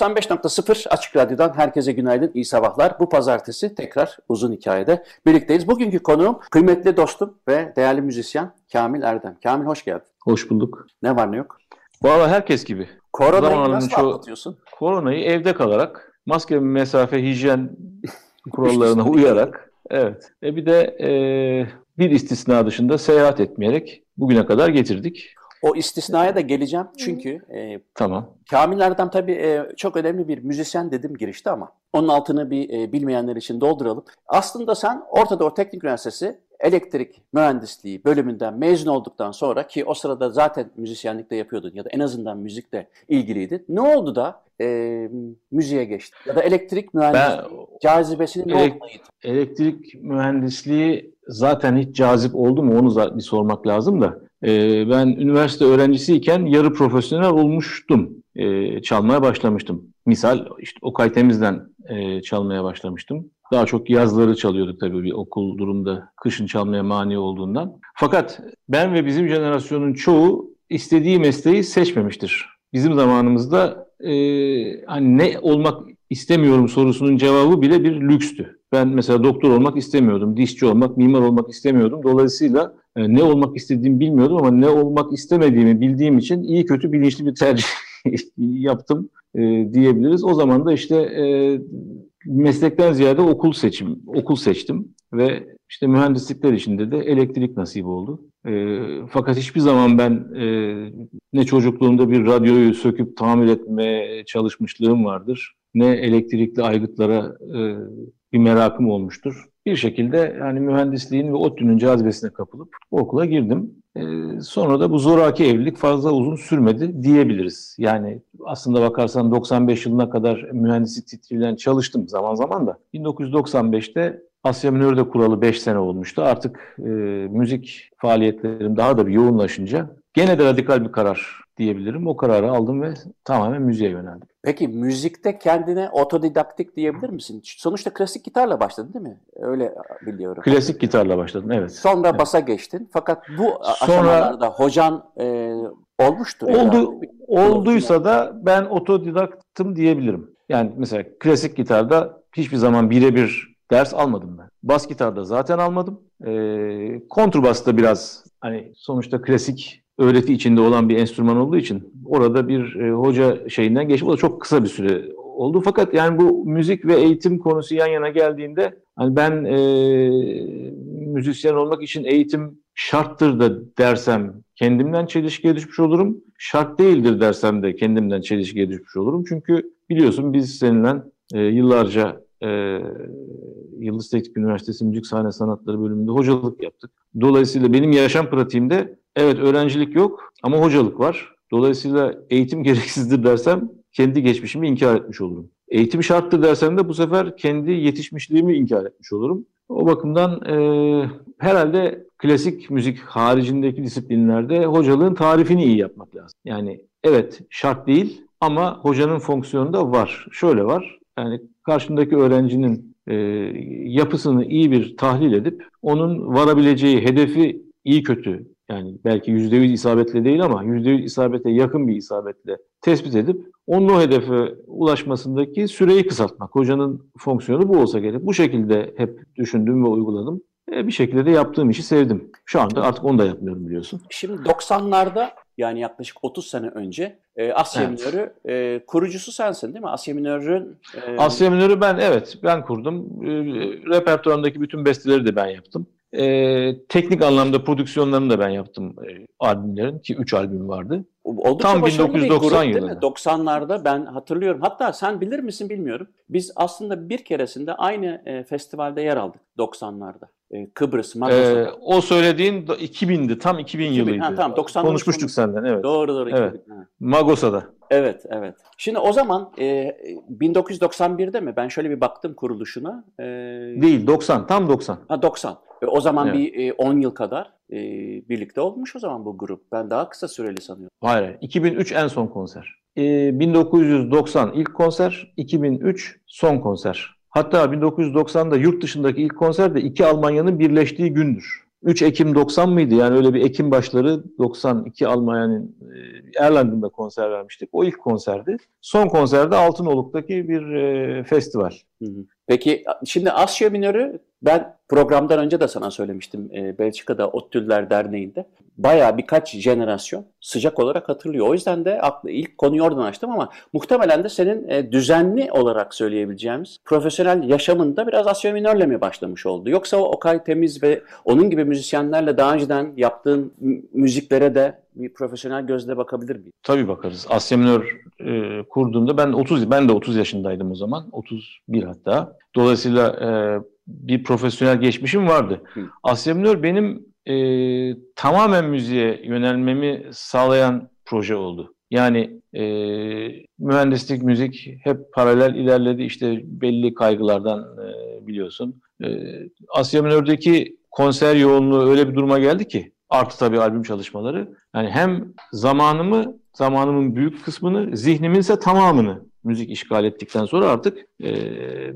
...95.0 Açık Radyo'dan herkese günaydın, iyi sabahlar. Bu pazartesi tekrar uzun hikayede birlikteyiz. Bugünkü konuğum kıymetli dostum ve değerli müzisyen Kamil Erdem. Kamil hoş geldin. Hoş bulduk. Ne var ne yok? Valla herkes gibi. Koronayı Zamanın nasıl çoğu- atlatıyorsun? Koronayı evde kalarak, maske, mesafe, hijyen kurallarına uyarak, evet. E bir de e, bir istisna dışında seyahat etmeyerek bugüne kadar getirdik. O istisnaya da geleceğim çünkü e, Tamam. Kamil Erdem tabii e, çok önemli bir müzisyen dedim girişte ama onun altını bir e, bilmeyenler için dolduralım. Aslında sen Orta Doğu Teknik Üniversitesi elektrik mühendisliği bölümünden mezun olduktan sonra ki o sırada zaten müzisyenlik de yapıyordun ya da en azından müzikle ilgiliydin. Ne oldu da e, müziğe geçtin? Ya da elektrik mühendisliği Ben cazibesinin ne Elek- olduğunu yedin? elektrik mühendisliği zaten hiç cazip oldu mu onu bir sormak lazım da. E, ben üniversite öğrencisiyken yarı profesyonel olmuştum. E, çalmaya başlamıştım. Misal işte Okay Temiz'den e, çalmaya başlamıştım. Daha çok yazları çalıyorduk tabii bir okul durumda kışın çalmaya mani olduğundan. Fakat ben ve bizim jenerasyonun çoğu istediği mesleği seçmemiştir. Bizim zamanımızda e, hani ne olmak istemiyorum sorusunun cevabı bile bir lükstü. Ben mesela doktor olmak istemiyordum, dişçi olmak, mimar olmak istemiyordum. Dolayısıyla e, ne olmak istediğimi bilmiyordum ama ne olmak istemediğimi bildiğim için iyi kötü bilinçli bir tercih yaptım e, diyebiliriz. O zaman da işte e, meslekten ziyade okul seçim, okul seçtim ve işte mühendislikler içinde de elektrik nasip oldu. E, fakat hiçbir zaman ben e, ne çocukluğumda bir radyoyu söküp tamir etme çalışmışlığım vardır, ne elektrikli aygıtlara e, bir merakım olmuştur. Bir şekilde yani mühendisliğin ve ODTÜ'nün cazibesine kapılıp o okula girdim. E, sonra da bu zoraki evlilik fazla uzun sürmedi diyebiliriz. Yani aslında bakarsan 95 yılına kadar mühendislik titriyle çalıştım zaman zaman da. 1995'te Asya Minör'de kuralı 5 sene olmuştu. Artık e, müzik faaliyetlerim daha da bir yoğunlaşınca gene de radikal bir karar diyebilirim. O kararı aldım ve tamamen müziğe yöneldim. Peki müzikte kendine otodidaktik diyebilir misin? Sonuçta klasik gitarla başladın değil mi? Öyle biliyorum. Klasik gitarla başladım, evet. Sonra Evet. basa geçtin. Fakat bu Sonra- aşamalarda hocan e, olmuştur. Oldu, herhalde. olduysa da ben otodidaktım diyebilirim. Yani mesela klasik gitarda hiçbir zaman birebir ders almadım ben. Bas gitarda zaten almadım. Ee, kontrbasta biraz hani sonuçta klasik öğreti içinde olan bir enstrüman olduğu için orada bir e, hoca şeyinden geçip o da çok kısa bir süre oldu. Fakat yani bu müzik ve eğitim konusu yan yana geldiğinde hani ben e, müzisyen olmak için eğitim şarttır da dersem kendimden çelişkiye düşmüş olurum. Şart değildir dersem de kendimden çelişkiye düşmüş olurum. Çünkü biliyorsun biz seninle e, yıllarca e, Yıldız Teknik Üniversitesi Müzik Sahne Sanatları bölümünde hocalık yaptık. Dolayısıyla benim yaşam pratiğimde evet öğrencilik yok ama hocalık var. Dolayısıyla eğitim gereksizdir dersem kendi geçmişimi inkar etmiş olurum. Eğitim şarttır dersem de bu sefer kendi yetişmişliğimi inkar etmiş olurum. O bakımdan e, herhalde klasik müzik haricindeki disiplinlerde hocalığın tarifini iyi yapmak lazım. Yani evet şart değil ama hocanın fonksiyonu da var. Şöyle var. Yani karşındaki öğrencinin e, yapısını iyi bir tahlil edip onun varabileceği hedefi iyi kötü yani belki %100 isabetle değil ama %100 isabete yakın bir isabetle tespit edip onun o hedefe ulaşmasındaki süreyi kısaltmak. Hocanın fonksiyonu bu olsa gerek. Bu şekilde hep düşündüm ve uyguladım. E, bir şekilde de yaptığım işi sevdim. Şu anda artık onu da yapmıyorum biliyorsun. Şimdi 90'larda yani yaklaşık 30 sene önce e, Asya Evet. Minörü e, kurucusu sensin değil mi? Asya Minörü'nün e, Asya Minör'ü ben evet ben kurdum. E, repertuarındaki bütün besteleri de ben yaptım. E, teknik anlamda prodüksiyonlarını da ben yaptım e, albümlerin ki 3 albüm vardı. Oldukça Tam 1990 yılında. 90'larda ben hatırlıyorum. Hatta sen bilir misin bilmiyorum. Biz aslında bir keresinde aynı e, festivalde yer aldık 90'larda. E, Kıbrıs, Magosa'da. Ee, o söylediğin 2000'di. Tam 2000, 2000 yılıydı. Ha, tamam, 90 Konuşmuştuk senden. Evet. Doğru doğru. Evet. 2000, Magosa'da. Evet, evet. Şimdi o zaman e, 1991'de mi? Ben şöyle bir baktım kuruluşuna. E, Değil, 90. Tam 90. Ha 90. E, o zaman evet. bir e, 10 yıl kadar e, birlikte olmuş o zaman bu grup. Ben daha kısa süreli sanıyorum. Hayır, 2003 en son konser. E, 1990 ilk konser, 2003 son konser. Hatta 1990'da yurt dışındaki ilk konser de iki Almanya'nın birleştiği gündür. 3 Ekim 90 mıydı? Yani öyle bir Ekim başları 92 Almanya'nın e, Erlangen'da konser vermiştik. O ilk konserdi. Son konserde Altınoluk'taki bir e, festival. Peki şimdi Asya Minörü ben programdan önce de sana söylemiştim e, Belçika'da Ottüller Derneği'nde. Baya birkaç jenerasyon sıcak olarak hatırlıyor. O yüzden de aklı, ilk konuyu oradan açtım ama muhtemelen de senin e, düzenli olarak söyleyebileceğimiz profesyonel yaşamında biraz Asya Minör'le mi başlamış oldu? Yoksa o Okay Temiz ve onun gibi müzisyenlerle daha önceden yaptığın müziklere de bir profesyonel gözle bakabilir miyim? Tabii bakarız. Asya Minör e, kurduğumda ben 30 ben de 30 yaşındaydım o zaman. 31 hatta. Dolayısıyla e, bir profesyonel geçmişim vardı. Hı. Asya Minör benim e, tamamen müziğe yönelmemi sağlayan proje oldu. Yani e, mühendislik, müzik hep paralel ilerledi. İşte belli kaygılardan e, biliyorsun. E, Asya Minör'deki konser yoğunluğu öyle bir duruma geldi ki artı tabii albüm çalışmaları. Yani hem zamanımı, zamanımın büyük kısmını, zihnimin ise tamamını müzik işgal ettikten sonra artık e,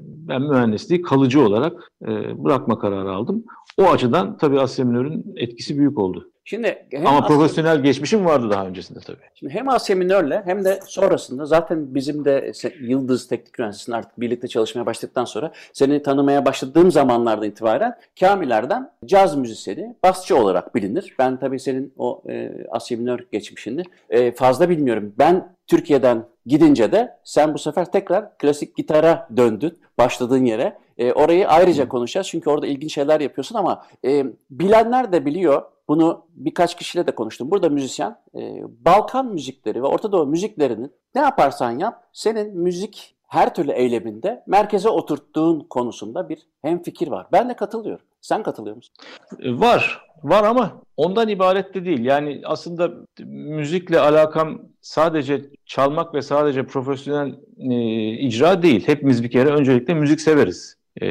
ben mühendisliği kalıcı olarak e, bırakma kararı aldım. O açıdan tabii Asya Minör'ün etkisi büyük oldu. Şimdi hem Ama Asya... profesyonel geçmişim vardı daha öncesinde tabii. Şimdi hem Asya Minör'le hem de sonrasında zaten bizim de Yıldız Teknik Üniversitesi'nde artık birlikte çalışmaya başladıktan sonra seni tanımaya başladığım zamanlardan itibaren Kamiler'den caz müzisyeni, basçı olarak bilinir. Ben tabii senin o e, Asya Minör geçmişini e, fazla bilmiyorum. Ben Türkiye'den gidince de sen bu sefer tekrar klasik gitara döndün başladığın yere. E, orayı ayrıca konuşacağız çünkü orada ilginç şeyler yapıyorsun ama e, bilenler de biliyor. Bunu birkaç kişiyle de konuştum. Burada müzisyen e, Balkan müzikleri ve Orta Doğu müziklerinin ne yaparsan yap senin müzik her türlü eyleminde merkeze oturttuğun konusunda bir hem fikir var. Ben de katılıyorum. Sen katılıyor musun? Var. Var ama ondan ibaret de değil. Yani aslında müzikle alakam sadece çalmak ve sadece profesyonel e, icra değil. Hepimiz bir kere öncelikle müzik severiz. E,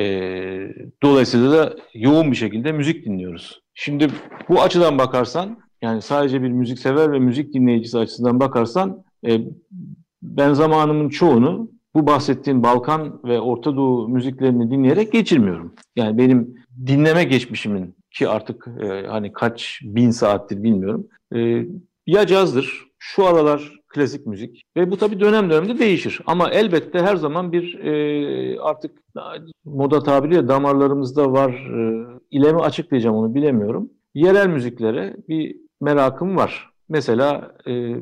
dolayısıyla da yoğun bir şekilde müzik dinliyoruz. Şimdi bu açıdan bakarsan yani sadece bir müzik sever ve müzik dinleyicisi açısından bakarsan e, ben zamanımın çoğunu bu bahsettiğin Balkan ve Orta Doğu müziklerini dinleyerek geçirmiyorum. Yani benim dinleme geçmişimin ki artık e, hani kaç bin saattir bilmiyorum. E, ya cazdır, şu aralar klasik müzik ve bu tabii dönem dönemde değişir. Ama elbette her zaman bir e, artık moda tabiriyle damarlarımızda var. E, ile mi açıklayacağım onu bilemiyorum. Yerel müziklere bir merakım var. Mesela e,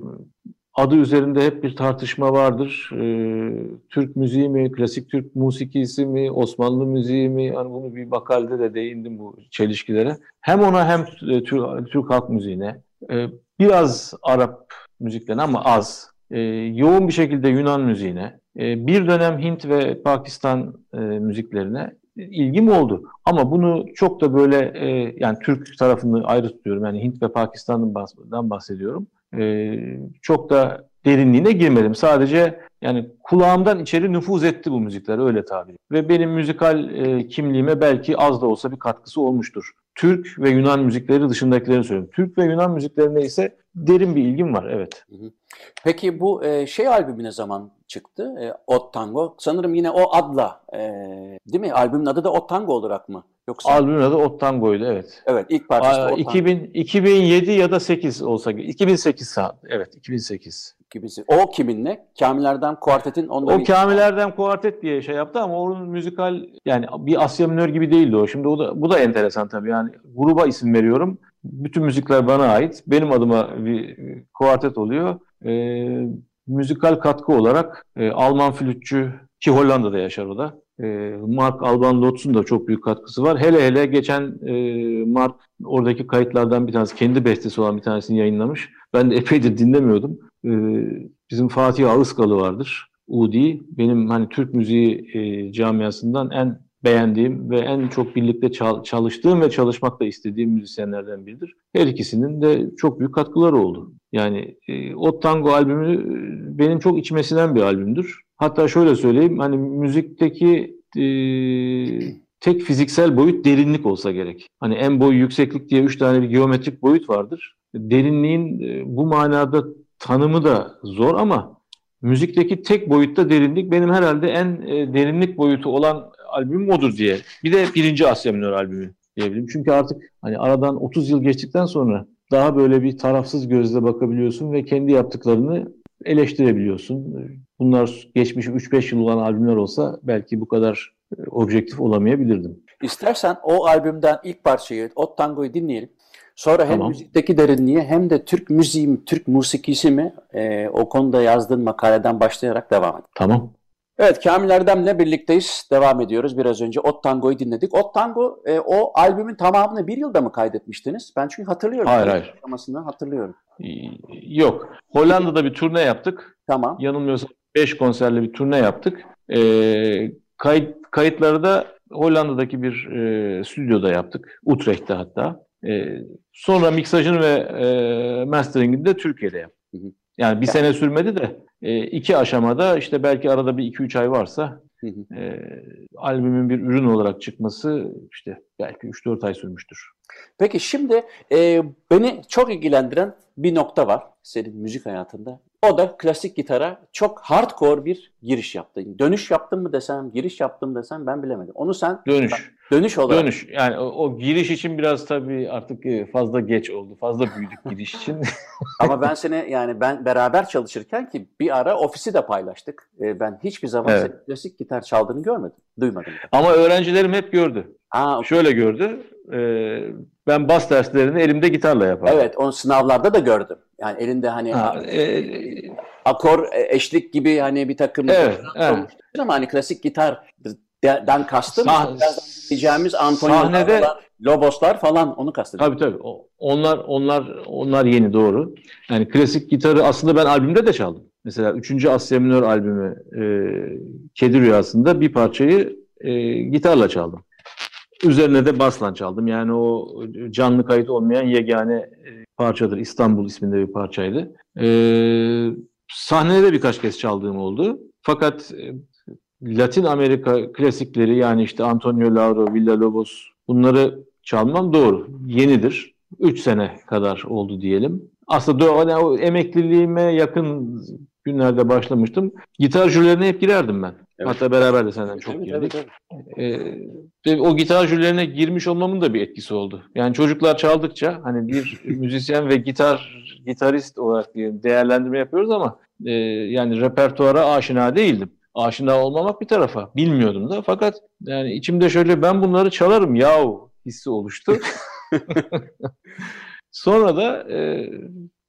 adı üzerinde hep bir tartışma vardır. Ee, Türk müziği mi, klasik Türk musikisi mi, Osmanlı müziği mi? Yani bunu bir makalede de değindim bu çelişkilere. Hem ona hem e, Türk, Türk halk müziğine, e, biraz Arap müziklerine ama az, e, yoğun bir şekilde Yunan müziğine, e, bir dönem Hint ve Pakistan e, müziklerine ilgim oldu. Ama bunu çok da böyle e, yani Türk tarafını ayrı tutuyorum. Yani Hint ve Pakistan'dan bahsediyorum e, çok da derinliğine girmedim. Sadece yani kulağımdan içeri nüfuz etti bu müzikler öyle tabiri. Ve benim müzikal e, kimliğime belki az da olsa bir katkısı olmuştur. Türk ve Yunan müzikleri dışındakilerini söylüyorum. Türk ve Yunan müziklerine ise derin bir ilgim var evet. Peki bu e, şey albümü ne zaman çıktı? E, Ot Tango. Sanırım yine o adla e, değil mi? Albümün adı da Ot Tango olarak mı? Yoksa... Albümün adı Ot Tango'ydu evet. Evet ilk parçası Aa, 2000, 2007 ya da 8 olsa 2008 saat. Evet 2008. 2008. O kiminle? Kamillerden Kuartet'in onda O bir... Kamillerden Kuartet diye şey yaptı ama onun müzikal yani bir Asya Minör gibi değildi o. Şimdi o da bu da enteresan tabii yani gruba isim veriyorum. Bütün müzikler bana ait. Benim adıma bir kuartet oluyor. E, müzikal katkı olarak e, Alman flütçü ki Hollanda'da yaşar o da. E, Mark Alban Lotz'un da çok büyük katkısı var. Hele hele geçen e, Mark oradaki kayıtlardan bir tanesi, kendi bestesi olan bir tanesini yayınlamış. Ben de epeydir dinlemiyordum. E, bizim Fatih Ağızkalı vardır. Udi benim hani Türk müziği e, camiasından en beğendiğim ve en çok birlikte çalıştığım ve çalışmak da istediğim müzisyenlerden biridir. Her ikisinin de çok büyük katkıları oldu. Yani e, o tango albümü e, benim çok içmesinden bir albümdür. Hatta şöyle söyleyeyim hani müzikteki e, tek fiziksel boyut derinlik olsa gerek. Hani en boy yükseklik diye üç tane bir geometrik boyut vardır. Derinliğin e, bu manada tanımı da zor ama müzikteki tek boyutta derinlik benim herhalde en e, derinlik boyutu olan albümüm odur diye. Bir de birinci Asya Minör albümü diyebilirim. Çünkü artık hani aradan 30 yıl geçtikten sonra daha böyle bir tarafsız gözle bakabiliyorsun ve kendi yaptıklarını eleştirebiliyorsun. Bunlar geçmiş 3-5 yıl olan albümler olsa belki bu kadar e, objektif olamayabilirdim. İstersen o albümden ilk parçayı, o tangoyu dinleyelim. Sonra hem tamam. müzikteki derinliği hem de Türk müziği mi, Türk musikisi mi e, o konuda yazdığın makaleden başlayarak devam edelim. Tamam. Evet Kamil Erdem'le birlikteyiz. Devam ediyoruz. Biraz önce Ot Tango'yu dinledik. Ot Tango e, o albümün tamamını bir yılda mı kaydetmiştiniz? Ben çünkü hatırlıyorum. Hayır hayır. hatırlıyorum. Yok. Hollanda'da bir turne yaptık. Tamam. Yanılmıyorsam 5 konserli bir turne yaptık. E, kayıt, kayıtları da Hollanda'daki bir e, stüdyoda yaptık. Utrecht'te hatta. E, sonra miksajını ve e, masteringini de Türkiye'de yaptık. Hı hı. Yani bir yani. sene sürmedi de e, iki aşamada işte belki arada bir iki üç ay varsa e, albümün bir ürün olarak çıkması işte belki üç dört ay sürmüştür. Peki şimdi e, beni çok ilgilendiren bir nokta var senin müzik hayatında. O da klasik gitara çok hardcore bir giriş yaptın. Dönüş yaptın mı desem, giriş yaptım desem ben bilemedim. Onu sen dönüş. Dönüş olarak. Dönüş. Yani o, o giriş için biraz tabii artık e, fazla geç oldu. Fazla büyüdük giriş için. Ama ben seni yani ben beraber çalışırken ki bir ara ofisi de paylaştık. E, ben hiçbir zaman evet. klasik gitar çaldığını görmedim. Duymadım. Da. Ama öğrencilerim hep gördü. Aa. Şöyle gördü. E, ben bas derslerini elimde gitarla yaparım. Evet, onu sınavlarda da gördüm. Yani elinde hani ha, e, akor eşlik gibi hani bir takım evet, evet. ama hani klasik gitar dan kastım Sah birazdan dinleyeceğimiz Antonio sahnede, Loboslar falan onu kastediyorum. Tabii tabii. Onlar onlar onlar yeni doğru. Yani klasik gitarı aslında ben albümde de çaldım. Mesela 3. Asya Minör albümü e, Kedi Rüyası'nda bir parçayı e, gitarla çaldım. Üzerine de baslan çaldım. Yani o canlı kayıt olmayan yegane e, parçadır. İstanbul isminde bir parçaydı. E, sahnede de birkaç kez çaldığım oldu. Fakat e, Latin Amerika klasikleri yani işte Antonio Lauro, Villa Lobos bunları çalmam doğru. Yenidir. 3 sene kadar oldu diyelim. Aslında hani o emekliliğime yakın günlerde başlamıştım. Gitar jürilerine hep girerdim ben. Evet. Hatta beraber de senden çok girdik. Ee, o gitar jürilerine girmiş olmamın da bir etkisi oldu. Yani çocuklar çaldıkça hani bir müzisyen ve gitar gitarist olarak değerlendirme yapıyoruz ama e, yani repertuara aşina değildim aşina olmamak bir tarafa. Bilmiyordum da fakat yani içimde şöyle ben bunları çalarım yahu hissi oluştu. Sonra da e,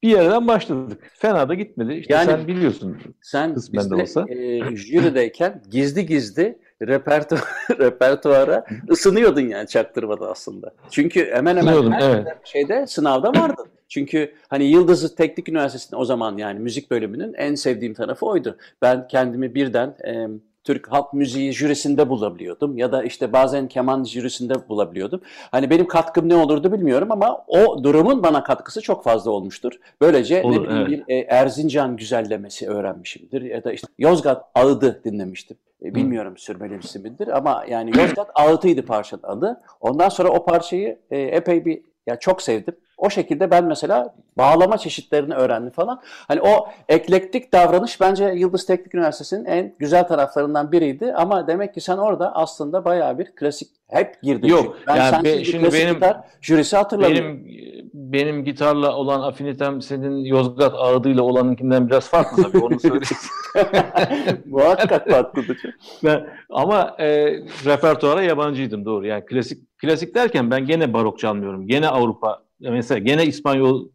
bir yerden başladık. Fena da gitmedi. İşte yani, sen biliyorsun. Sen bizde olsa. E, jürideyken gizli gizli repertu repertuara ısınıyordun yani çaktırmadan aslında. Çünkü hemen hemen her evet. şeyde sınavda vardın. Çünkü hani Yıldızı Teknik Üniversitesi'nin o zaman yani müzik bölümünün en sevdiğim tarafı oydu. Ben kendimi birden e, Türk halk müziği jürisinde bulabiliyordum ya da işte bazen keman jürisinde bulabiliyordum. Hani benim katkım ne olurdu bilmiyorum ama o durumun bana katkısı çok fazla olmuştur. Böylece Olur, ne bileyim evet. bir e, Erzincan güzellemesi öğrenmişimdir ya da işte Yozgat Ağıdı dinlemiştim. E, bilmiyorum sürmelisi midir ama yani Yozgat Ağıtı'ydı parçanın adı. Ondan sonra o parçayı e, epey bir ya çok sevdim. O şekilde ben mesela bağlama çeşitlerini öğrendim falan. Hani o eklektik davranış bence Yıldız Teknik Üniversitesi'nin en güzel taraflarından biriydi. Ama demek ki sen orada aslında bayağı bir klasik hep girdin. Yok. Ben yani be, şimdi benim gitar jürisi hatırlamıyorum. Benim benim gitarla olan afinitem senin Yozgat ağıdıyla olanınkinden biraz farklı tabii onu söyleyeyim. Muhakkak farklıdır. Ben, ama e, repertuara yabancıydım doğru. Yani klasik klasik derken ben gene barok çalmıyorum. Gene Avrupa mesela gene İspanyol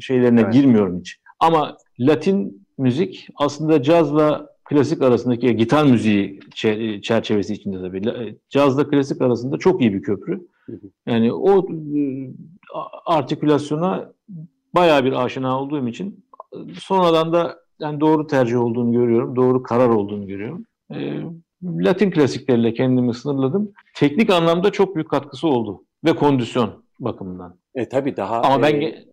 şeylerine evet. girmiyorum hiç. Ama Latin müzik aslında cazla klasik arasındaki gitar müziği çerçevesi içinde tabii. E, cazla klasik arasında çok iyi bir köprü. Yani o e, artikülasyona bayağı bir aşina olduğum için sonradan da yani doğru tercih olduğunu görüyorum. Doğru karar olduğunu görüyorum. E, Latin klasikleriyle kendimi sınırladım. Teknik anlamda çok büyük katkısı oldu ve kondisyon bakımından. E tabii daha Ama ben e,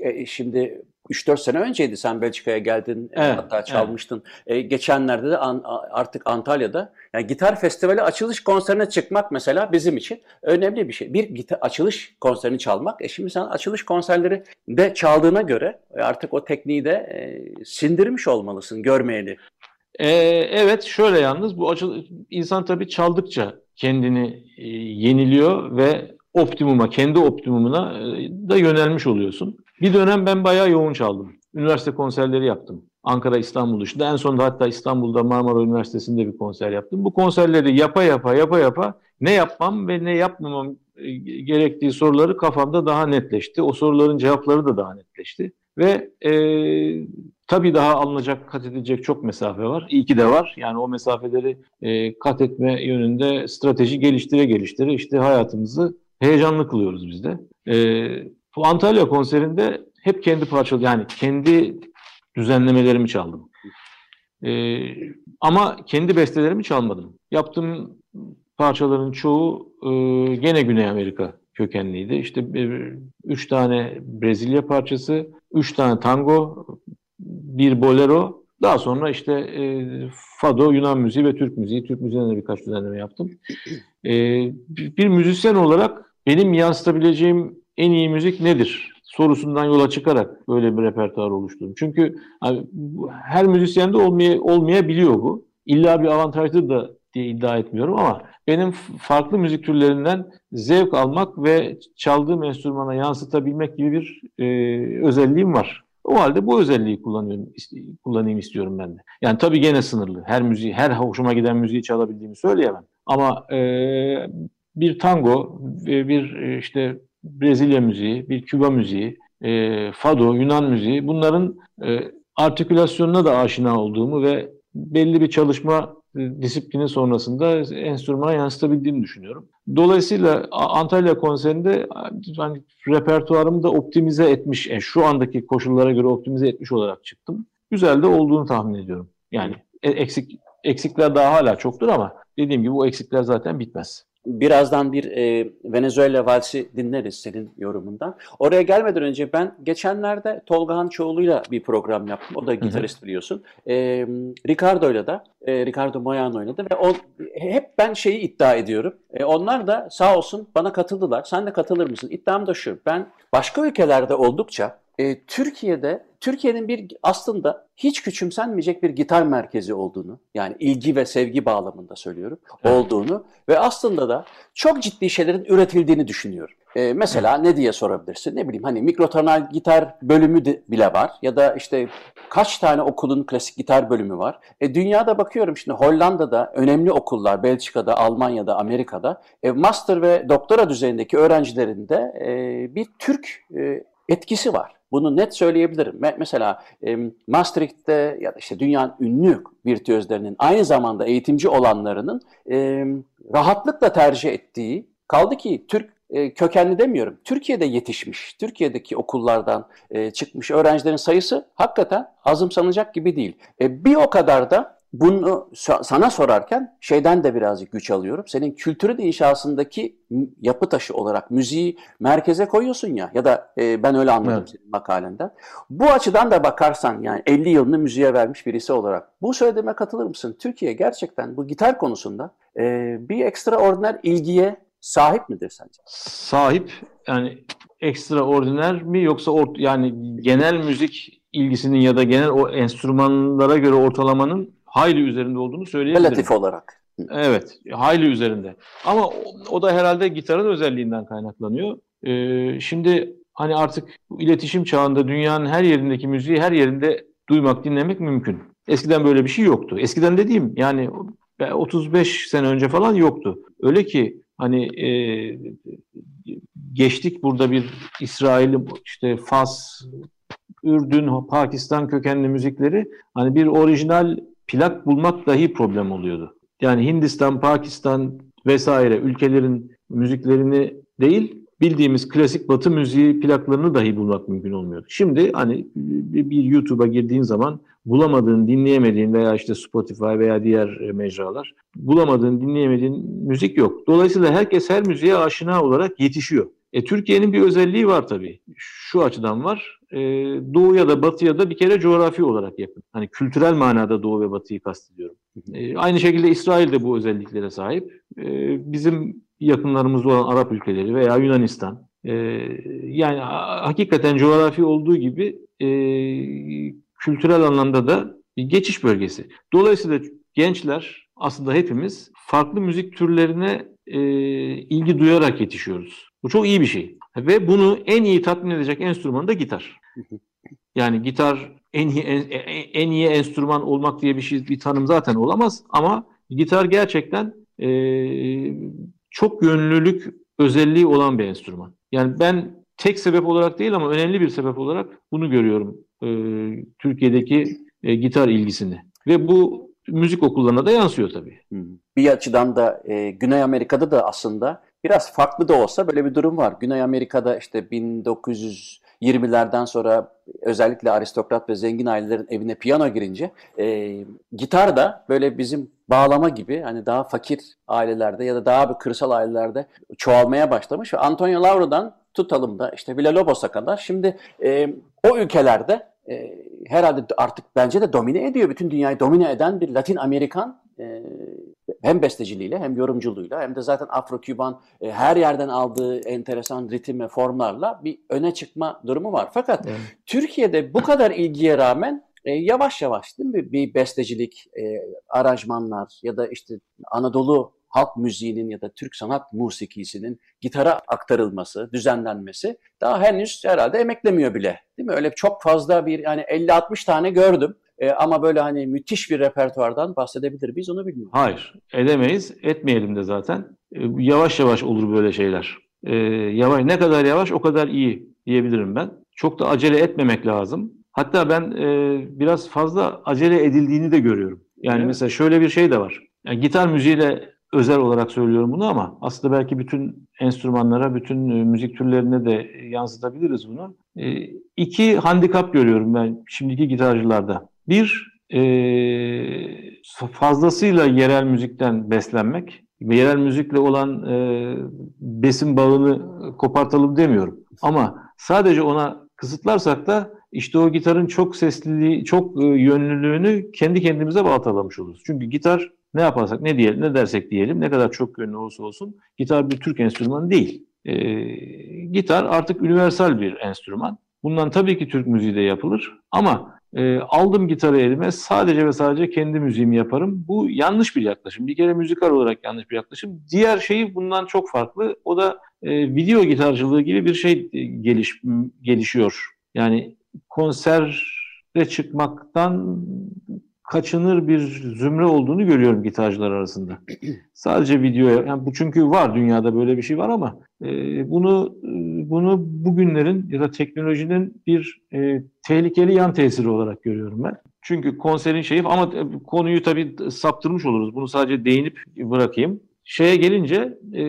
e şimdi 3-4 sene önceydi sen Belçika'ya geldin e, evet, hatta çalmıştın. Evet. E, geçenlerde de an, artık Antalya'da yani gitar festivali açılış konserine çıkmak mesela bizim için önemli bir şey. Bir gitar açılış konserini çalmak. E şimdi sen açılış konserleri de çaldığına göre artık o tekniği de e, sindirmiş olmalısın görmeyeli. E, evet şöyle yalnız bu açıl insan tabii çaldıkça kendini e, yeniliyor ve optimuma, kendi optimumuna e, da yönelmiş oluyorsun. Bir dönem ben bayağı yoğun çaldım. Üniversite konserleri yaptım. Ankara, İstanbul dışında. En sonunda hatta İstanbul'da Marmara Üniversitesi'nde bir konser yaptım. Bu konserleri yapa yapa yapa yapa ne yapmam ve ne yapmamam e, gerektiği soruları kafamda daha netleşti. O soruların cevapları da daha netleşti. Ve e, tabii daha alınacak, kat edilecek çok mesafe var. İyi ki de var. Yani o mesafeleri e, kat etme yönünde strateji geliştire geliştire işte hayatımızı heyecanlı kılıyoruz biz de. E, bu Antalya konserinde hep kendi parçalı yani kendi düzenlemelerimi çaldım. E, ama kendi bestelerimi çalmadım. Yaptığım parçaların çoğu e, gene Güney Amerika kökenliydi. İşte bir, üç tane Brezilya parçası, üç tane tango, bir bolero. Daha sonra işte e, fado, Yunan müziği ve Türk müziği. Türk müziğine de birkaç düzenleme yaptım. E, bir müzisyen olarak benim yansıtabileceğim en iyi müzik nedir? sorusundan yola çıkarak böyle bir repertuar oluşturdum. Çünkü hani, her müzisyende olmaya, olmayabiliyor bu. İlla bir avantajdır da diye iddia etmiyorum ama benim farklı müzik türlerinden zevk almak ve çaldığım enstrümana yansıtabilmek gibi bir e, özelliğim var. O halde bu özelliği kullanıyorum, kullanayım istiyorum ben de. Yani tabii gene sınırlı. Her müziği, her hoşuma giden müziği çalabildiğimi söyleyemem. Ama e, bir tango, bir e, işte Brezilya müziği, bir Küba müziği, e, fado, Yunan müziği bunların e, artikülasyonuna da aşina olduğumu ve belli bir çalışma e, disiplini sonrasında enstrümana yansıtabildiğimi düşünüyorum. Dolayısıyla Antalya konserinde hani repertuarımı da optimize etmiş, yani şu andaki koşullara göre optimize etmiş olarak çıktım. Güzel de olduğunu tahmin ediyorum. Yani e, eksik eksikler daha hala çoktur ama dediğim gibi bu eksikler zaten bitmez. Birazdan bir e, Venezuela valsi dinleriz senin yorumundan. Oraya gelmeden önce ben geçenlerde Tolga Hançoğlu'yla bir program yaptım. O da gitarist biliyorsun. E, Ricardo'yla da, e, Ricardo Moyano oynadı ve o, hep ben şeyi iddia ediyorum. E, onlar da sağ olsun bana katıldılar. Sen de katılır mısın? İddiam da şu. Ben başka ülkelerde oldukça e, Türkiye'de Türkiye'nin bir aslında hiç küçümsenmeyecek bir gitar merkezi olduğunu yani ilgi ve sevgi bağlamında söylüyorum evet. olduğunu ve aslında da çok ciddi şeylerin üretildiğini düşünüyorum. Ee, mesela ne diye sorabilirsin? Ne bileyim hani mikrotonal gitar bölümü de bile var ya da işte kaç tane okulun klasik gitar bölümü var. E, dünyada bakıyorum şimdi Hollanda'da önemli okullar, Belçika'da, Almanya'da, Amerika'da e, master ve doktora düzeyindeki öğrencilerinde e, bir Türk e, etkisi var. Bunu net söyleyebilirim. Mesela e, Maastricht'te ya da işte dünyanın ünlü virtüözlerinin aynı zamanda eğitimci olanlarının e, rahatlıkla tercih ettiği kaldı ki Türk e, kökenli demiyorum. Türkiye'de yetişmiş, Türkiye'deki okullardan e, çıkmış öğrencilerin sayısı hakikaten azımsanacak gibi değil. E, bir o kadar da bunu sana sorarken şeyden de birazcık güç alıyorum. Senin kültürün inşasındaki yapı taşı olarak müziği merkeze koyuyorsun ya ya da e, ben öyle anladım evet. senin makalenden. Bu açıdan da bakarsan yani 50 yılını müziğe vermiş birisi olarak bu söylediğime katılır mısın? Türkiye gerçekten bu gitar konusunda e, bir ekstraordiner ilgiye sahip midir sence? Sahip yani ekstraordiner mi yoksa or, yani genel müzik ilgisinin ya da genel o enstrümanlara göre ortalamanın hayli üzerinde olduğunu söyleyebilirim. Relatif olarak. Evet, hayli üzerinde. Ama o, o da herhalde gitarın özelliğinden kaynaklanıyor. Ee, şimdi hani artık iletişim çağında dünyanın her yerindeki müziği her yerinde duymak, dinlemek mümkün. Eskiden böyle bir şey yoktu. Eskiden dediğim yani 35 sene önce falan yoktu. Öyle ki hani e, geçtik burada bir İsrail, işte Fas, Ürdün, Pakistan kökenli müzikleri hani bir orijinal plak bulmak dahi problem oluyordu. Yani Hindistan, Pakistan vesaire ülkelerin müziklerini değil bildiğimiz klasik batı müziği plaklarını dahi bulmak mümkün olmuyordu. Şimdi hani bir YouTube'a girdiğin zaman bulamadığın, dinleyemediğin veya işte Spotify veya diğer e, mecralar bulamadığın, dinleyemediğin müzik yok. Dolayısıyla herkes her müziğe aşina olarak yetişiyor. E, Türkiye'nin bir özelliği var tabii. Şu açıdan var. E, doğu ya da batı ya da bir kere coğrafi olarak yakın. Hani kültürel manada doğu ve batıyı kastediyorum. E, aynı şekilde İsrail de bu özelliklere sahip. E, bizim yakınlarımızda olan Arap ülkeleri veya Yunanistan. E, yani hakikaten coğrafi olduğu gibi e, kültürel anlamda da bir geçiş bölgesi. Dolayısıyla gençler aslında hepimiz farklı müzik türlerine e, ilgi duyarak yetişiyoruz. Bu çok iyi bir şey. Ve bunu en iyi tatmin edecek enstrüman da gitar. Yani gitar en iyi en, en iyi enstrüman olmak diye bir şey bir tanım zaten olamaz ama gitar gerçekten e, çok yönlülük özelliği olan bir enstrüman. Yani ben tek sebep olarak değil ama önemli bir sebep olarak bunu görüyorum e, Türkiye'deki e, gitar ilgisini. Ve bu müzik okullarına da yansıyor tabii. Bir açıdan da e, Güney Amerika'da da aslında biraz farklı da olsa böyle bir durum var. Güney Amerika'da işte 1920'lerden sonra özellikle aristokrat ve zengin ailelerin evine piyano girince e, gitar da böyle bizim bağlama gibi hani daha fakir ailelerde ya da daha bir kırsal ailelerde çoğalmaya başlamış Antonio Lauro'dan tutalım da işte Villa-Lobos'a kadar şimdi e, o ülkelerde e, herhalde artık bence de domine ediyor. Bütün dünyayı domine eden bir Latin Amerikan e, hem besteciliğiyle hem yorumculuğuyla hem de zaten Afro-Küban e, her yerden aldığı enteresan ritim ve formlarla bir öne çıkma durumu var. Fakat evet. Türkiye'de bu kadar ilgiye rağmen e, yavaş yavaş değil mi bir bestecilik, e, aranjmanlar ya da işte Anadolu halk müziğinin ya da Türk sanat musikisinin gitara aktarılması, düzenlenmesi daha henüz herhalde emeklemiyor bile. Değil mi? Öyle çok fazla bir yani 50-60 tane gördüm. E, ama böyle hani müthiş bir repertuardan bahsedebilir biz onu bilmiyorum. Hayır, edemeyiz, etmeyelim de zaten. E, yavaş yavaş olur böyle şeyler. E, yavaş, ne kadar yavaş o kadar iyi diyebilirim ben. Çok da acele etmemek lazım. Hatta ben e, biraz fazla acele edildiğini de görüyorum. Yani evet. mesela şöyle bir şey de var. Yani gitar müziğiyle özel olarak söylüyorum bunu ama aslında belki bütün enstrümanlara, bütün e, müzik türlerine de yansıtabiliriz bunu. E, iki handikap görüyorum ben şimdiki gitarcılarda. Bir, e, fazlasıyla yerel müzikten beslenmek yerel müzikle olan e, besin bağını kopartalım demiyorum. Ama sadece ona kısıtlarsak da işte o gitarın çok sesliliği, çok e, yönlülüğünü kendi kendimize baltalamış oluruz. Çünkü gitar ne yaparsak, ne diyelim, ne dersek diyelim, ne kadar çok yönlü olursa olsun gitar bir Türk enstrümanı değil. E, gitar artık universal bir enstrüman. Bundan tabii ki Türk müziği de yapılır ama e, aldım gitarı elime sadece ve sadece kendi müziğimi yaparım. Bu yanlış bir yaklaşım. Bir kere müzikal olarak yanlış bir yaklaşım. Diğer şeyi bundan çok farklı. O da e, video gitarcılığı gibi bir şey geliş, gelişiyor. Yani konsere çıkmaktan kaçınır bir zümre olduğunu görüyorum gitarcılar arasında. Sadece videoya, yani bu çünkü var dünyada böyle bir şey var ama e, bunu e, bunu bugünlerin ya da teknolojinin bir e, tehlikeli yan tesiri olarak görüyorum ben. Çünkü konserin şeyi ama konuyu tabii saptırmış oluruz. Bunu sadece değinip bırakayım. Şeye gelince e,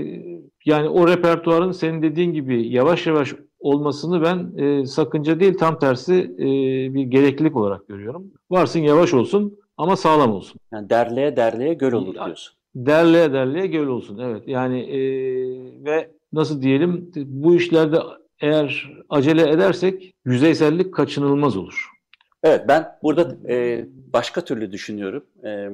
yani o repertuarın senin dediğin gibi yavaş yavaş olmasını ben e, sakınca değil tam tersi e, bir gereklilik olarak görüyorum. Varsın yavaş olsun ama sağlam olsun. Yani derleye derleye göl olur diyorsun. Derleye derleye göl olsun evet. Yani e, ve nasıl diyelim bu işlerde eğer acele edersek yüzeysellik kaçınılmaz olur. Evet ben burada e, başka türlü düşünüyorum. E,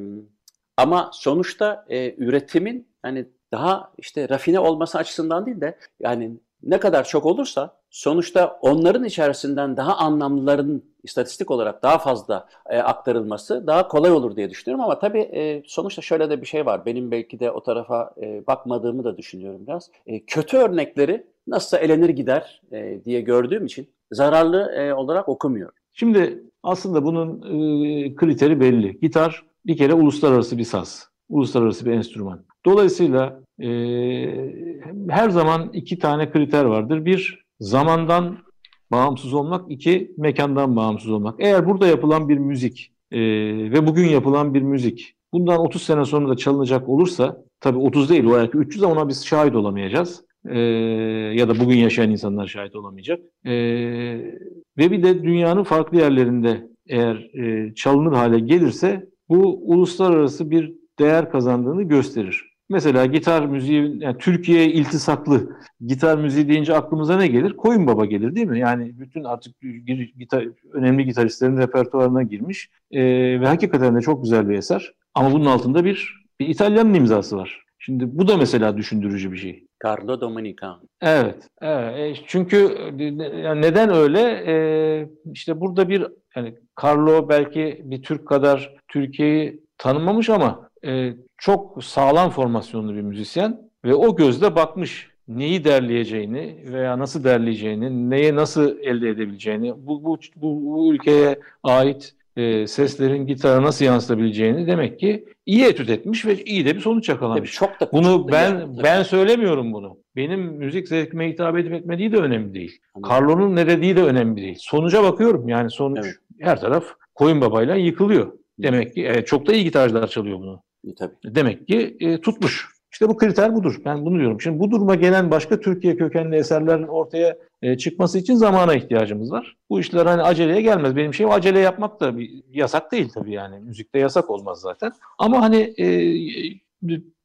ama sonuçta e, üretimin hani daha işte rafine olması açısından değil de yani ne kadar çok olursa sonuçta onların içerisinden daha anlamlıların istatistik olarak daha fazla e, aktarılması daha kolay olur diye düşünüyorum ama tabii e, sonuçta şöyle de bir şey var. Benim belki de o tarafa e, bakmadığımı da düşünüyorum biraz. E, kötü örnekleri nasılsa elenir gider e, diye gördüğüm için zararlı e, olarak okumuyorum. Şimdi aslında bunun e, kriteri belli. Gitar bir kere uluslararası bir saz, uluslararası bir enstrüman. Dolayısıyla e, her zaman iki tane kriter vardır. Bir, zamandan bağımsız olmak, iki, mekandan bağımsız olmak. Eğer burada yapılan bir müzik e, ve bugün yapılan bir müzik bundan 30 sene sonra da çalınacak olursa tabii 30 değil o belki 300 ama ona biz şahit olamayacağız. E, ya da bugün yaşayan insanlar şahit olamayacak. E, ve bir de dünyanın farklı yerlerinde eğer e, çalınır hale gelirse bu uluslararası bir değer kazandığını gösterir. Mesela gitar müziği, yani Türkiye iltisaklı gitar müziği deyince aklımıza ne gelir? Koyun Baba gelir değil mi? Yani bütün artık gitar, önemli gitaristlerin repertuarına girmiş e, ve hakikaten de çok güzel bir eser. Ama bunun altında bir, bir İtalyanın imzası var. Şimdi bu da mesela düşündürücü bir şey. Carlo Dominica. Evet. evet. E, çünkü yani neden öyle? Ee, işte burada bir yani Carlo belki bir Türk kadar Türkiye'yi tanımamış ama e, çok sağlam formasyonlu bir müzisyen ve o gözle bakmış neyi derleyeceğini veya nasıl derleyeceğini, neye nasıl elde edebileceğini, bu, bu, bu, bu ülkeye ait e, seslerin gitara nasıl yansıtabileceğini demek ki iyi etüt etmiş ve iyi de bir sonuç yakalamış. Tabii çok da bunu ben yani. ben söylemiyorum bunu. Benim müzik zevkime hitap edip etmediği de önemli değil. Anladım. Carlo'nun ne dediği de önemli değil. Sonuca bakıyorum. Yani sonuç evet. her taraf koyun babayla yıkılıyor. Demek ki evet, çok da iyi gitarcılar çalıyor bunu. E, tabii. Demek ki e, tutmuş. İşte bu kriter budur. Ben bunu diyorum. Şimdi bu duruma gelen başka Türkiye kökenli eserlerin ortaya e, çıkması için zamana ihtiyacımız var. Bu işler hani aceleye gelmez. Benim şeyim acele yapmak da bir yasak değil tabii yani. Müzikte yasak olmaz zaten. Ama hani e,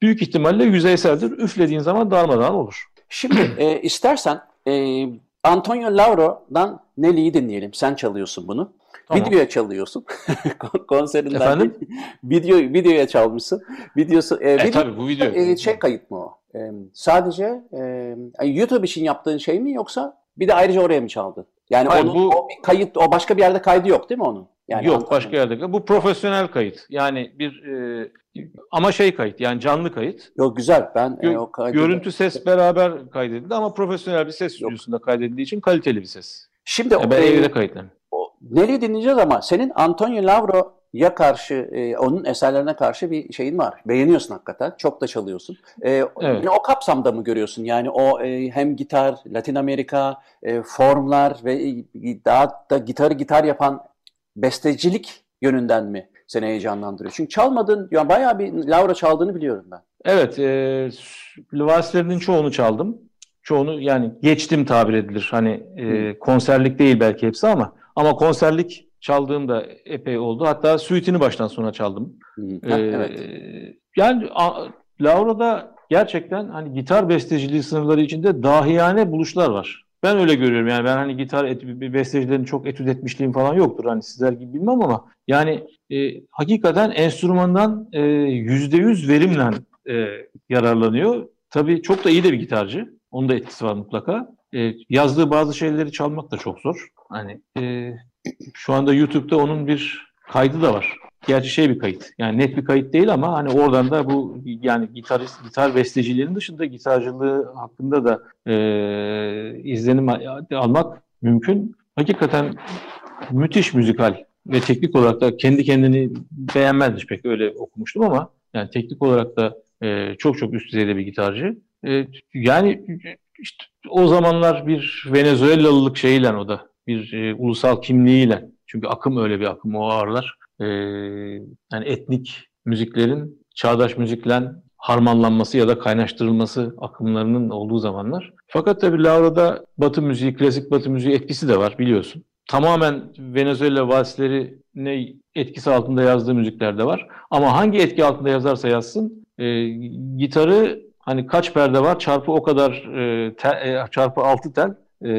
büyük ihtimalle yüzeyseldir. Üflediğin zaman darmadağın olur. Şimdi e, istersen e, Antonio Lauro'dan Nelly'yi dinleyelim. Sen çalıyorsun bunu. Tamam. Videoya çalıyorsun. Konserinden Efendim? video videoya çalmışsın. Videosu e, e video, tabii bu video. E, şey kayıt mı o? E, sadece e, YouTube için yaptığın şey mi yoksa bir de ayrıca oraya mı çaldın? Yani Hayır, onun, bu o kayıt o başka bir yerde kaydı yok değil mi onun? Yani yok anladım. başka yerde. Bu profesyonel kayıt. Yani bir e, ama şey kayıt yani canlı kayıt. Yok güzel. Ben Gö- e, o kaydı görüntü ses beraber kaydedildi ama profesyonel bir ses stüdyosunda kaydedildiği için kaliteli bir ses. Şimdi yani ben e, evde kayıtladım. Nereye dinleyeceğiz ama senin Antonio Lauro'ya karşı, e, onun eserlerine karşı bir şeyin var. Beğeniyorsun hakikaten. Çok da çalıyorsun. E, evet. Yine o kapsamda mı görüyorsun? Yani o e, hem gitar, Latin Amerika, e, formlar ve e, daha da gitarı gitar yapan bestecilik yönünden mi seni heyecanlandırıyor? Çünkü çalmadın, yani bayağı bir Laura çaldığını biliyorum ben. Evet, e, valslerinin çoğunu çaldım. Çoğunu yani geçtim tabir edilir. Hani e, konserlik değil belki hepsi ama ama konserlik çaldığım da epey oldu. Hatta suite'ini baştan sona çaldım. Ee, evet. Yani Laura'da gerçekten hani gitar besteciliği sınırları içinde dahiyane buluşlar var. Ben öyle görüyorum yani ben hani gitar et, bestecilerini çok etüt etmişliğim falan yoktur hani sizler gibi bilmem ama yani e, hakikaten enstrümandan e, yüzde yüz verimle e, yararlanıyor. Tabii çok da iyi de bir gitarcı. Onun da etkisi var mutlaka. E, yazdığı bazı şeyleri çalmak da çok zor. Hani e, şu anda YouTube'da onun bir kaydı da var. Gerçi şey bir kayıt. Yani net bir kayıt değil ama hani oradan da bu yani gitar gitar bestecilerin dışında gitarcılığı hakkında da e, izlenim almak mümkün. Hakikaten müthiş müzikal ve teknik olarak da kendi kendini beğenmezmiş pek öyle okumuştum ama yani teknik olarak da e, çok çok üst düzeyde bir gitarcı. E, yani işte o zamanlar bir Venezuelalılık şeyiyle o da bir e, ulusal kimliğiyle çünkü akım öyle bir akım o ağırlar. E, yani etnik müziklerin çağdaş müzikle harmanlanması ya da kaynaştırılması akımlarının olduğu zamanlar. Fakat tabii Laura'da Batı müziği, klasik Batı müziği etkisi de var biliyorsun. Tamamen Venezuela valsleri ne etkisi altında yazdığı müzikler de var. Ama hangi etki altında yazarsa yazsın e, gitarı hani kaç perde var çarpı o kadar e, te, e, çarpı altı tel e,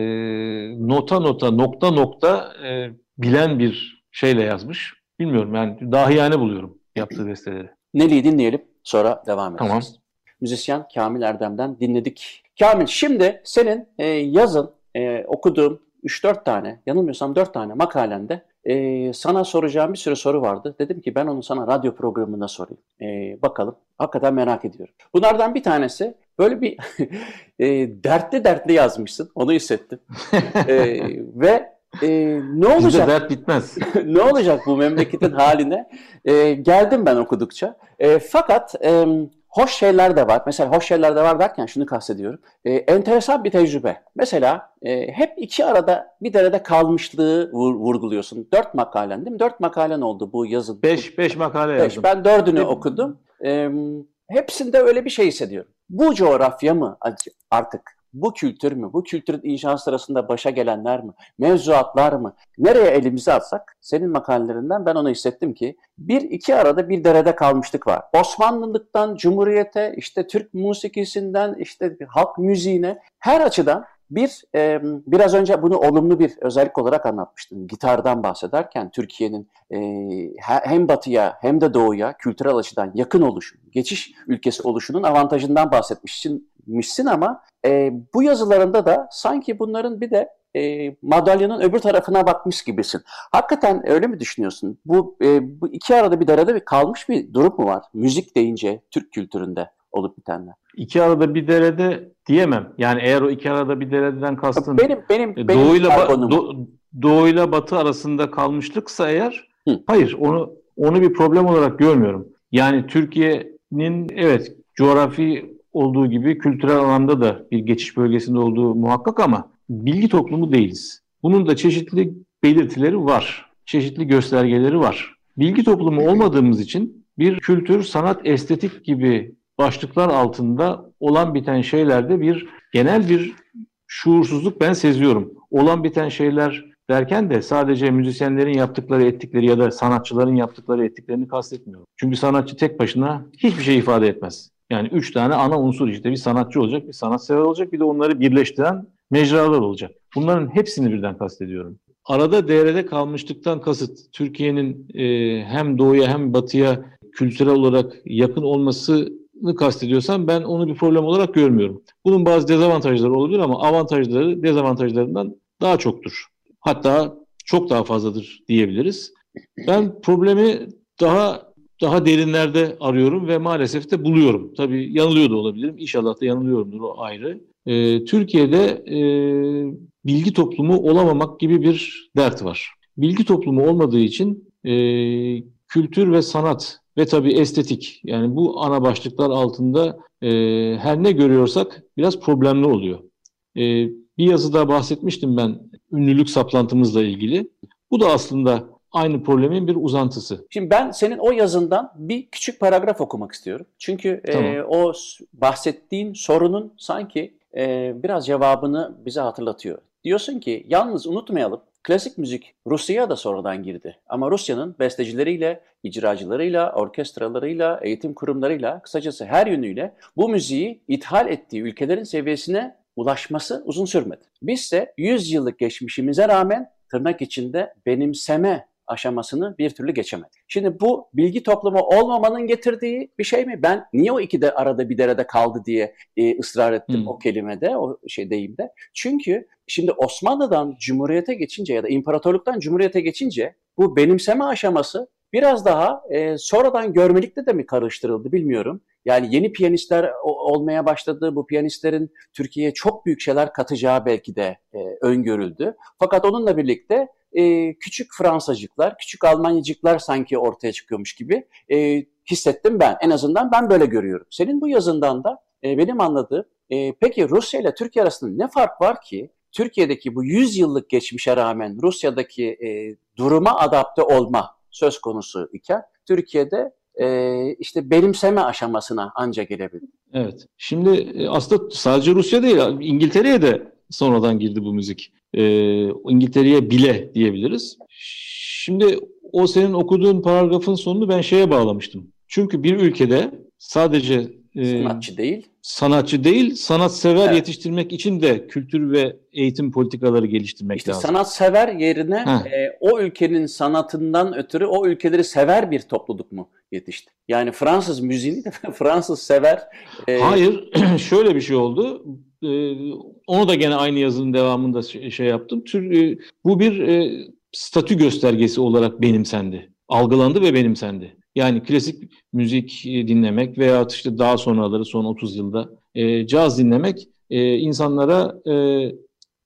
nota nota nokta nokta e, bilen bir şeyle yazmış. Bilmiyorum yani dahiyane buluyorum yaptığı besteleri. Nelly'i dinleyelim sonra devam edeceğiz. Tamam. Müzisyen Kamil Erdem'den dinledik. Kamil şimdi senin e, yazın e, okuduğum 3-4 tane yanılmıyorsam 4 tane makalende e, sana soracağım bir sürü soru vardı. Dedim ki ben onu sana radyo programında sorayım. E, bakalım. Hakikaten merak ediyorum. Bunlardan bir tanesi böyle bir e, dertli dertli yazmışsın. Onu hissettim. e, ve e, ne olacak? Bizde dert bitmez. ne olacak bu memleketin haline? E, geldim ben okudukça. E, fakat e, hoş şeyler de var. Mesela hoş şeyler de var derken şunu kastediyorum. E, enteresan bir tecrübe. Mesela e, hep iki arada bir derede kalmışlığı vur, vurguluyorsun. Dört makalen değil mi? Dört makalen oldu bu yazın. Beş, beş makale beş. yazdım. Ben dördünü okudum. E, hepsinde öyle bir şey hissediyorum. Bu coğrafya mı artık bu kültür mü? Bu kültürün inşa sırasında başa gelenler mi? Mevzuatlar mı? Nereye elimizi atsak senin makalelerinden ben onu hissettim ki bir iki arada bir derede kalmışlık var. Osmanlılıktan Cumhuriyete, işte Türk musikisinden işte halk müziğine her açıdan bir e, biraz önce bunu olumlu bir özellik olarak anlatmıştım. Gitardan bahsederken Türkiye'nin e, hem batıya hem de doğuya kültürel açıdan yakın oluşu, geçiş ülkesi oluşunun avantajından bahsetmişsin mişsin ama e, bu yazılarında da sanki bunların bir de e, madalyonun öbür tarafına bakmış gibisin. Hakikaten öyle mi düşünüyorsun? Bu, e, bu iki arada bir derede bir kalmış bir durum mu var? Müzik deyince Türk kültüründe olup bitenler. İki arada bir derede diyemem. Yani eğer o iki arada bir dereden kastın benim benim, e, benim doğuyla ba- do- doğuyla batı arasında kalmışlıksa eğer Hı. hayır onu onu bir problem olarak görmüyorum. Yani Türkiye'nin evet coğrafi olduğu gibi kültürel alanda da bir geçiş bölgesinde olduğu muhakkak ama bilgi toplumu değiliz. Bunun da çeşitli belirtileri var. Çeşitli göstergeleri var. Bilgi toplumu olmadığımız için bir kültür, sanat, estetik gibi başlıklar altında olan biten şeylerde bir genel bir şuursuzluk ben seziyorum. Olan biten şeyler derken de sadece müzisyenlerin yaptıkları, ettikleri ya da sanatçıların yaptıkları, ettiklerini kastetmiyorum. Çünkü sanatçı tek başına hiçbir şey ifade etmez. Yani üç tane ana unsur işte bir sanatçı olacak, bir sanatsever olacak, bir de onları birleştiren mecralar olacak. Bunların hepsini birden kastediyorum. Arada devrede kalmışlıktan kasıt Türkiye'nin e, hem doğuya hem batıya kültürel olarak yakın olmasını kastediyorsam ben onu bir problem olarak görmüyorum. Bunun bazı dezavantajları olabilir ama avantajları dezavantajlarından daha çoktur. Hatta çok daha fazladır diyebiliriz. Ben problemi daha daha derinlerde arıyorum ve maalesef de buluyorum. Tabii yanılıyor da olabilirim. İnşallah da yanılıyorumdur o ayrı. Ee, Türkiye'de e, bilgi toplumu olamamak gibi bir dert var. Bilgi toplumu olmadığı için e, kültür ve sanat ve tabii estetik yani bu ana başlıklar altında e, her ne görüyorsak biraz problemli oluyor. E, bir yazıda bahsetmiştim ben ünlülük saplantımızla ilgili. Bu da aslında aynı problemin bir uzantısı. Şimdi ben senin o yazından bir küçük paragraf okumak istiyorum. Çünkü e, tamam. e, o bahsettiğin sorunun sanki e, biraz cevabını bize hatırlatıyor. Diyorsun ki yalnız unutmayalım klasik müzik Rusya'ya da sonradan girdi. Ama Rusya'nın bestecileriyle, icracılarıyla, orkestralarıyla, eğitim kurumlarıyla, kısacası her yönüyle bu müziği ithal ettiği ülkelerin seviyesine ulaşması uzun sürmedi. Biz ise 100 yıllık geçmişimize rağmen tırnak içinde benimseme aşamasını bir türlü geçemedi. Şimdi bu bilgi toplumu olmamanın getirdiği bir şey mi? Ben niye o iki de arada bir derede kaldı diye e, ısrar ettim hmm. o kelimede, o şey deyimde. Çünkü şimdi Osmanlı'dan Cumhuriyete geçince ya da imparatorluktan Cumhuriyete geçince bu benimseme aşaması biraz daha e, sonradan görmelikle de mi karıştırıldı bilmiyorum. Yani yeni piyanistler olmaya başladı. Bu piyanistlerin Türkiye'ye çok büyük şeyler katacağı belki de e, öngörüldü. Fakat onunla birlikte e, küçük Fransacıklar, küçük Almanyacıklar sanki ortaya çıkıyormuş gibi e, hissettim ben. En azından ben böyle görüyorum. Senin bu yazından da e, benim anladığım, e, peki Rusya ile Türkiye arasında ne fark var ki Türkiye'deki bu 100 yıllık geçmişe rağmen Rusya'daki e, duruma adapte olma söz konusu iken Türkiye'de e, işte benimseme aşamasına ancak gelebildi. Evet. Şimdi e, aslında sadece Rusya değil, İngiltere'ye de sonradan girdi bu müzik. E, İngiltere'ye bile diyebiliriz. Şimdi o senin okuduğun paragrafın sonunu ben şeye bağlamıştım. Çünkü bir ülkede sadece sanatçı değil, sanatçı değil, sanatsever evet. yetiştirmek için de kültür ve eğitim politikaları geliştirmek işte lazım. Sanatsever yerine e, o ülkenin sanatından ötürü o ülkeleri sever bir topluluk mu yetişti? Yani Fransız müziğini de Fransız sever. E... Hayır, şöyle bir şey oldu. E, onu da gene aynı yazının devamında şey yaptım. Tür, e, bu bir e, statü göstergesi olarak benimsendi. Algılandı ve benimsendi. Yani klasik müzik dinlemek veya işte daha sonraları son 30 yılda e, caz dinlemek e, insanlara e,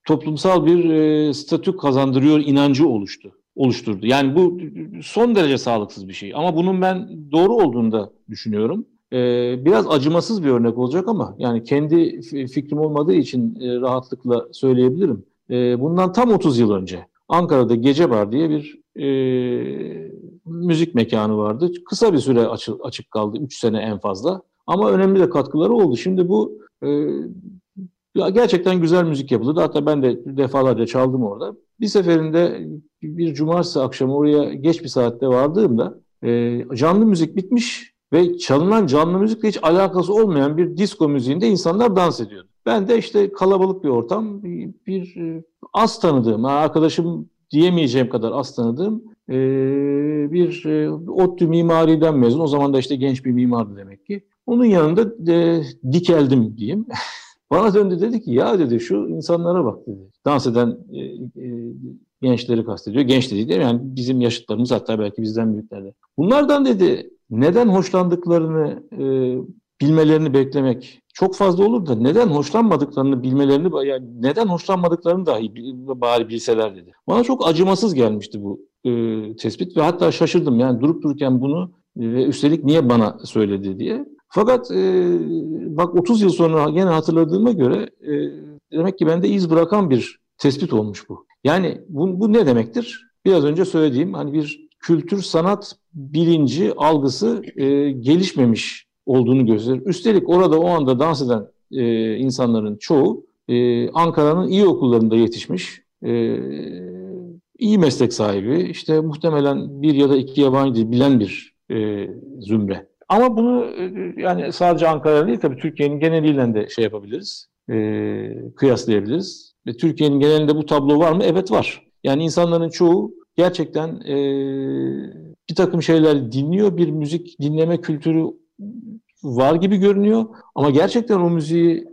toplumsal bir e, statü kazandırıyor inancı oluştu oluşturdu. Yani bu son derece sağlıksız bir şey. Ama bunun ben doğru olduğunu da düşünüyorum. Ee, biraz acımasız bir örnek olacak ama yani kendi fikrim olmadığı için e, rahatlıkla söyleyebilirim. E, bundan tam 30 yıl önce Ankara'da Gece Bar diye bir e, müzik mekanı vardı. Kısa bir süre açı, açık kaldı. 3 sene en fazla. Ama önemli de katkıları oldu. Şimdi bu e, gerçekten güzel müzik yapıldı. Hatta ben de defalarca çaldım orada. Bir seferinde bir cumartesi akşamı oraya geç bir saatte vardığımda e, canlı müzik bitmiş ve çalınan canlı müzikle hiç alakası olmayan bir disco müziğinde insanlar dans ediyordu. Ben de işte kalabalık bir ortam, bir, bir e, az tanıdığım, arkadaşım diyemeyeceğim kadar az tanıdığım e, bir e, ODTÜ mimariden mezun. O zaman da işte genç bir mimardı demek ki. Onun yanında e, dikeldim diyeyim. Bana döndü dedi ki ya dedi şu insanlara bak dedi. Dans eden e, e, gençleri kastediyor. Genç dedi değil mi? Yani bizim yaşıtlarımız hatta belki bizden büyüklerle. Bunlardan dedi neden hoşlandıklarını e, bilmelerini beklemek çok fazla olur da neden hoşlanmadıklarını bilmelerini yani neden hoşlanmadıklarını dahi bari bilseler dedi. Bana çok acımasız gelmişti bu e, tespit ve hatta şaşırdım yani durup dururken bunu ve üstelik niye bana söyledi diye. Fakat e, bak 30 yıl sonra gene hatırladığıma göre e, demek ki bende iz bırakan bir tespit olmuş bu. Yani bu, bu ne demektir? Biraz önce söylediğim hani bir kültür sanat bilinci algısı e, gelişmemiş olduğunu gösterir. Üstelik orada o anda dans eden e, insanların çoğu e, Ankara'nın iyi okullarında yetişmiş, e, iyi meslek sahibi, işte muhtemelen bir ya da iki yabancı dil bilen bir e, zümre. Ama bunu e, yani sadece Ankara değil tabii Türkiye'nin geneliyle de şey yapabiliriz, e, kıyaslayabiliriz. Ve Türkiye'nin genelinde bu tablo var mı? Evet var. Yani insanların çoğu gerçekten e, bir takım şeyler dinliyor, bir müzik dinleme kültürü var gibi görünüyor. Ama gerçekten o müziği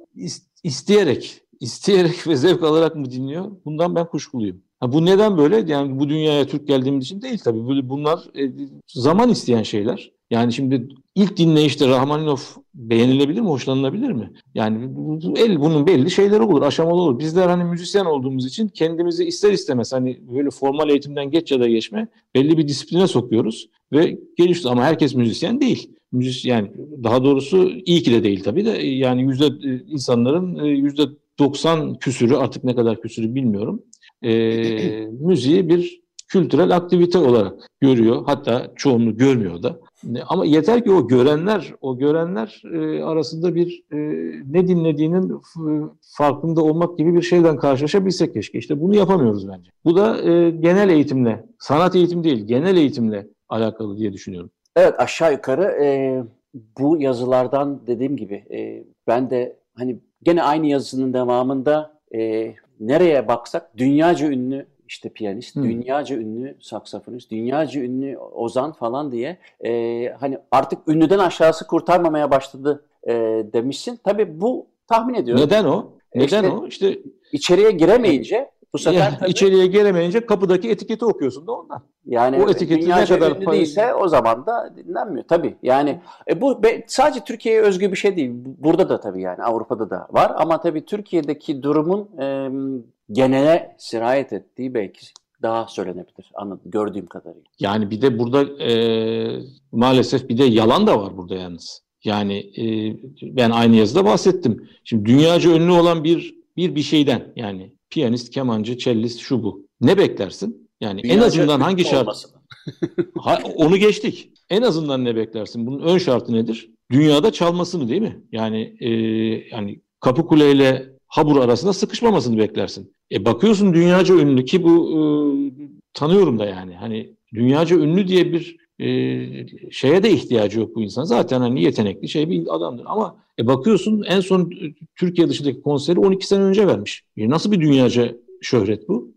isteyerek, isteyerek ve zevk alarak mı dinliyor? Bundan ben kuşkuluyum. Ha, bu neden böyle? Yani bu dünyaya Türk geldiğimiz için değil tabii. Bunlar e, zaman isteyen şeyler. Yani şimdi ilk dinleyişte Rahmaninov beğenilebilir mi, hoşlanılabilir mi? Yani el bunun belli şeyleri olur, aşamalı olur. Bizler hani müzisyen olduğumuz için kendimizi ister istemez hani böyle formal eğitimden geç ya da geçme belli bir disipline sokuyoruz ve gelişti ama herkes müzisyen değil. Müzis yani daha doğrusu iyi ki de değil tabii de yani yüzde e, insanların e, yüzde 90 küsürü artık ne kadar küsürü bilmiyorum. E, müziği bir kültürel aktivite olarak görüyor. Hatta çoğunluğu görmüyor da. Ama yeter ki o görenler, o görenler e, arasında bir e, ne dinlediğinin farkında olmak gibi bir şeyden karşılaşabilsek keşke. İşte bunu yapamıyoruz bence. Bu da e, genel eğitimle, sanat eğitim değil, genel eğitimle alakalı diye düşünüyorum. Evet aşağı yukarı e, bu yazılardan dediğim gibi e, ben de hani gene aynı yazısının devamında e, nereye baksak dünyaca ünlü işte piyanist, hmm. dünyaca ünlü saksafonist, dünyaca ünlü ozan falan diye e, hani artık ünlüden aşağısı kurtarmamaya başladı e, demişsin. Tabii bu tahmin ediyorum. Neden o? Neden işte, o? İşte içeriye giremeyince bu sefer yani tabii, içeriye giremeyince kapıdaki etiketi okuyorsun da ondan. Yani o etiketi ne kadar değilse o zaman da dinlenmiyor tabii. Yani e, bu be, sadece Türkiye'ye özgü bir şey değil. Burada da tabii yani Avrupa'da da var ama tabii Türkiye'deki durumun e, genele sirayet ettiği belki daha söylenebilir anladım gördüğüm kadarıyla. Yani bir de burada e, maalesef bir de yalan da var burada yalnız. Yani e, ben aynı yazıda bahsettim. Şimdi dünyaca ünlü olan bir bir bir şeyden yani piyanist, kemancı, cellist şu bu. Ne beklersin? Yani dünyaca en azından hangi şart? ha, onu geçtik. En azından ne beklersin? Bunun ön şartı nedir? Dünyada çalmasını değil mi? Yani e, yani Kapı Kule ile Habur arasında sıkışmamasını beklersin. E bakıyorsun dünyaca ünlü ki bu e, tanıyorum da yani. Hani dünyaca ünlü diye bir e, şeye de ihtiyacı yok bu insan. Zaten hani yetenekli şey bir adamdır. Ama e bakıyorsun en son Türkiye dışındaki konseri 12 sene önce vermiş. E nasıl bir dünyaca şöhret bu?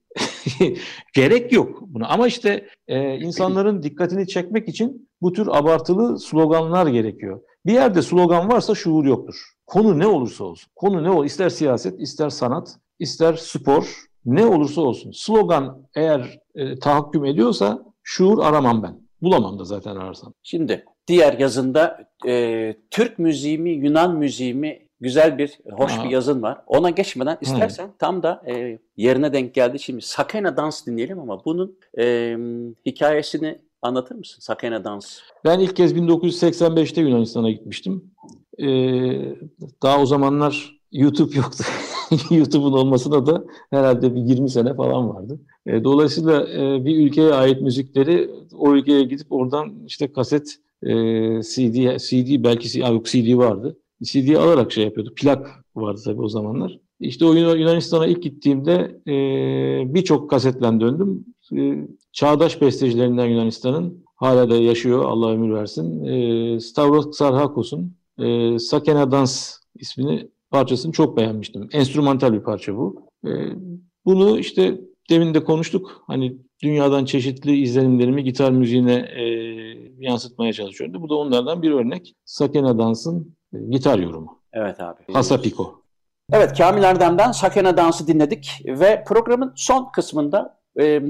Gerek yok buna. Ama işte e, insanların dikkatini çekmek için bu tür abartılı sloganlar gerekiyor. Bir yerde slogan varsa şuur yoktur. Konu ne olursa olsun. Konu ne olur? İster siyaset, ister sanat, ister spor, ne olursa olsun. Slogan eğer e, tahakküm ediyorsa şuur aramam ben. Bulamam da zaten ararsam. Şimdi diğer yazında e, Türk müziği mi, Yunan müziği mi güzel bir, hoş Aa. bir yazın var. Ona geçmeden istersen Hı. tam da e, yerine denk geldi. Şimdi Sakena dans dinleyelim ama bunun e, hikayesini anlatır mısın? Sakene dans. Ben ilk kez 1985'te Yunanistan'a gitmiştim. Ee, daha o zamanlar YouTube yoktu. YouTube'un olmasına da herhalde bir 20 sene falan vardı. E, dolayısıyla e, bir ülkeye ait müzikleri o ülkeye gidip oradan işte kaset, e, CD, CD belki yok CD vardı. CD alarak şey yapıyordu. Plak vardı tabii o zamanlar. İşte o Yunanistan'a ilk gittiğimde e, birçok kasetle döndüm. E, çağdaş bestecilerinden Yunanistan'ın hala da yaşıyor Allah ömür versin. E, Stavros Sarhakos'un e, Sakena Dans ismini parçasını çok beğenmiştim. Enstrümantal bir parça bu. E, bunu işte demin de konuştuk. Hani dünyadan çeşitli izlenimlerimi gitar müziğine e, yansıtmaya çalışıyorum. Bu da onlardan bir örnek. Sakena Dans'ın e, gitar yorumu. Evet abi. Hasapiko. Evet Kamil Erdem'den Sakena Dans'ı dinledik ve programın son kısmında e,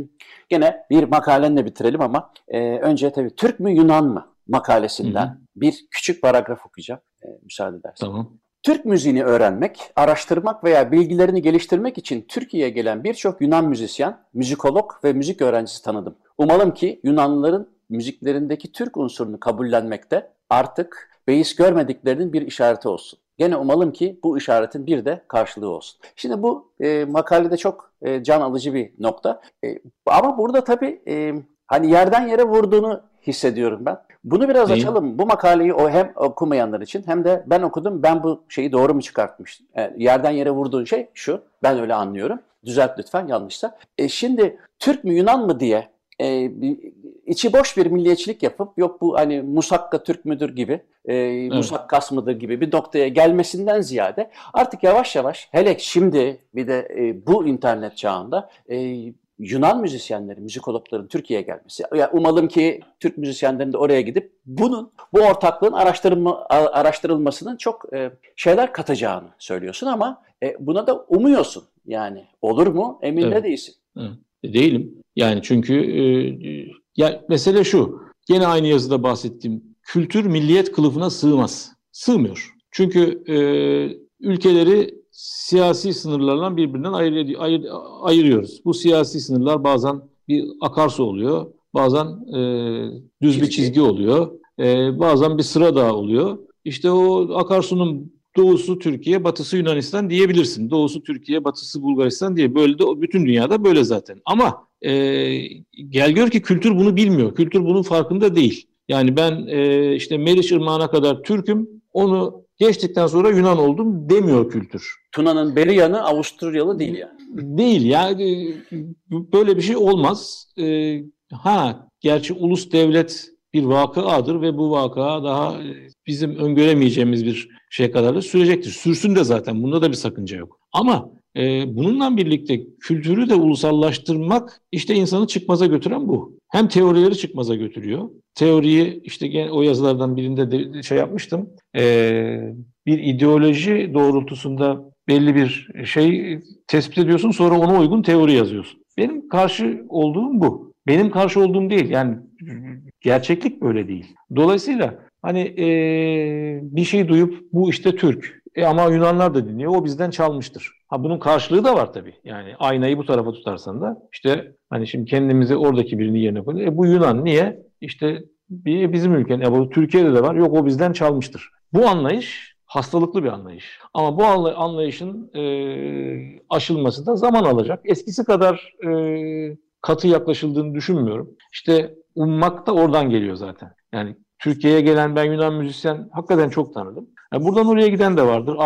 gene bir makalenle bitirelim ama e, önce tabii Türk mü Yunan mı makalesinden Hı-hı. bir küçük paragraf okuyacağım e, müsaade edersen. Tamam. Türk müziğini öğrenmek, araştırmak veya bilgilerini geliştirmek için Türkiye'ye gelen birçok Yunan müzisyen, müzikolog ve müzik öğrencisi tanıdım. Umalım ki Yunanlıların müziklerindeki Türk unsurunu kabullenmekte artık beis görmediklerinin bir işareti olsun. Gene umalım ki bu işaretin bir de karşılığı olsun. Şimdi bu e, makalede çok e, can alıcı bir nokta. E, ama burada tabii e, hani yerden yere vurduğunu hissediyorum ben. Bunu biraz Değil. açalım. Bu makaleyi o hem okumayanlar için hem de ben okudum. Ben bu şeyi doğru mu çıkartmıştım? Yani e, yerden yere vurduğun şey şu. Ben öyle anlıyorum. Düzelt lütfen yanlışsa. E şimdi Türk mü Yunan mı diye e, içi boş bir milliyetçilik yapıp yok bu hani Musakka Türk müdür gibi, e, evet. Musakkas mıdır gibi bir noktaya gelmesinden ziyade artık yavaş yavaş hele şimdi bir de e, bu internet çağında e, Yunan müzisyenlerin, müzikologların Türkiye'ye gelmesi. Yani umalım ki Türk müzisyenlerin de oraya gidip bunun, bu ortaklığın araştırılma, araştırılmasının çok e, şeyler katacağını söylüyorsun ama e, buna da umuyorsun. Yani olur mu emin evet. de değilsin. Evet. Değilim. Yani çünkü e, ya mesele şu. Gene aynı yazıda bahsettiğim kültür milliyet kılıfına sığmaz. Sığmıyor. Çünkü e, ülkeleri siyasi sınırlarla birbirinden ayır, ayır, ayırıyoruz. Bu siyasi sınırlar bazen bir akarsu oluyor, bazen e, düz çizgi. bir çizgi oluyor, e, bazen bir sıra daha oluyor. İşte o akarsunun doğusu Türkiye, batısı Yunanistan diyebilirsin. Doğusu Türkiye, batısı Bulgaristan diye. Böyle de bütün dünyada böyle zaten. Ama e, gel gör ki kültür bunu bilmiyor. Kültür bunun farkında değil. Yani ben e, işte Meriç Irmağı'na kadar Türk'üm, onu geçtikten sonra Yunan oldum demiyor kültür. Tuna'nın beri yanı Avusturyalı değil yani. Değil yani böyle bir şey olmaz. E, ha gerçi ulus devlet bir vakıadır ve bu vaka daha bizim öngöremeyeceğimiz bir şey kadar da sürecektir. Sürsün de zaten bunda da bir sakınca yok. Ama e, bununla birlikte kültürü de ulusallaştırmak işte insanı çıkmaza götüren bu. Hem teorileri çıkmaza götürüyor. Teoriyi işte o yazılardan birinde de şey yapmıştım. E, bir ideoloji doğrultusunda belli bir şey tespit ediyorsun sonra ona uygun teori yazıyorsun. Benim karşı olduğum bu. Benim karşı olduğum değil. Yani gerçeklik böyle değil. Dolayısıyla hani e, bir şey duyup bu işte Türk. E ama Yunanlar da dinliyor. O bizden çalmıştır. Ha bunun karşılığı da var tabii. Yani aynayı bu tarafa tutarsan da işte hani şimdi kendimizi oradaki birini yerine koyuyoruz. E bu Yunan niye? İşte bir bizim ülken. E bu Türkiye'de de var. Yok o bizden çalmıştır. Bu anlayış hastalıklı bir anlayış. Ama bu anlayışın e, aşılması da zaman alacak. Eskisi kadar e, katı yaklaşıldığını düşünmüyorum. İşte ummak da oradan geliyor zaten. Yani Türkiye'ye gelen ben Yunan müzisyen hakikaten çok tanıdım. Yani buradan oraya giden de vardır.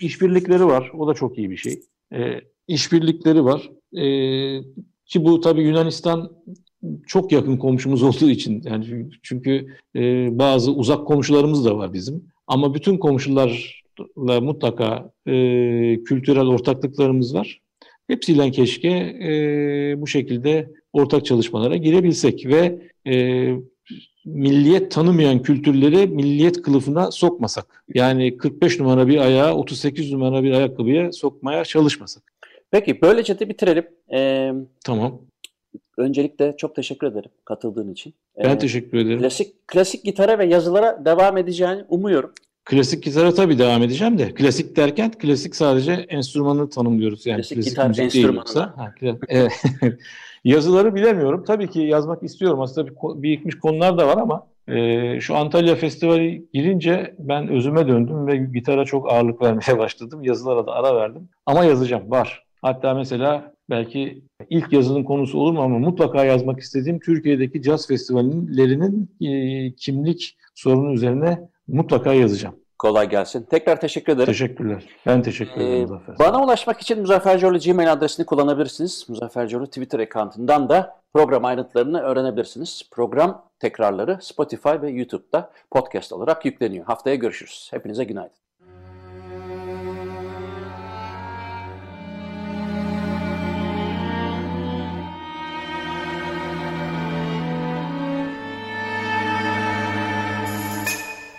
İşbirlikleri var. O da çok iyi bir şey. E, işbirlikleri var. E, ki bu tabii Yunanistan çok yakın komşumuz olduğu için yani çünkü e, bazı uzak komşularımız da var bizim. Ama bütün komşularla mutlaka e, kültürel ortaklıklarımız var. Hepsiyle keşke e, bu şekilde ortak çalışmalara girebilsek ve e, milliyet tanımayan kültürleri milliyet kılıfına sokmasak. Yani 45 numara bir ayağı 38 numara bir ayakkabıya sokmaya çalışmasak. Peki böylece de bitirelim. Ee, tamam. Öncelikle çok teşekkür ederim katıldığın için. Ben ee, teşekkür ederim. Klasik klasik gitara ve yazılara devam edeceğini umuyorum. Klasik gitara tabii devam edeceğim de. Klasik derken klasik sadece enstrümanını tanımlıyoruz. Yani klasik, klasik gitar müzik enstrümanı. Ha, evet. Yazıları bilemiyorum. Tabii ki yazmak istiyorum. Aslında bir, birikmiş konular da var ama e, şu Antalya Festivali girince ben özüme döndüm ve gitara çok ağırlık vermeye başladım. Yazılara da ara verdim. Ama yazacağım. Var. Hatta mesela belki ilk yazının konusu olur mu ama mutlaka yazmak istediğim Türkiye'deki caz festivallerinin e, kimlik sorunu üzerine mutlaka yazacağım. Kolay gelsin. Tekrar teşekkür ederim. Teşekkürler. Ben teşekkür ederim ee, Muzaffer. Bana ulaşmak için Muzaffer Coğlu Gmail adresini kullanabilirsiniz. Muzaffer Twitter account'undan da program ayrıntılarını öğrenebilirsiniz. Program tekrarları Spotify ve YouTube'da podcast olarak yükleniyor. Haftaya görüşürüz. Hepinize günaydın.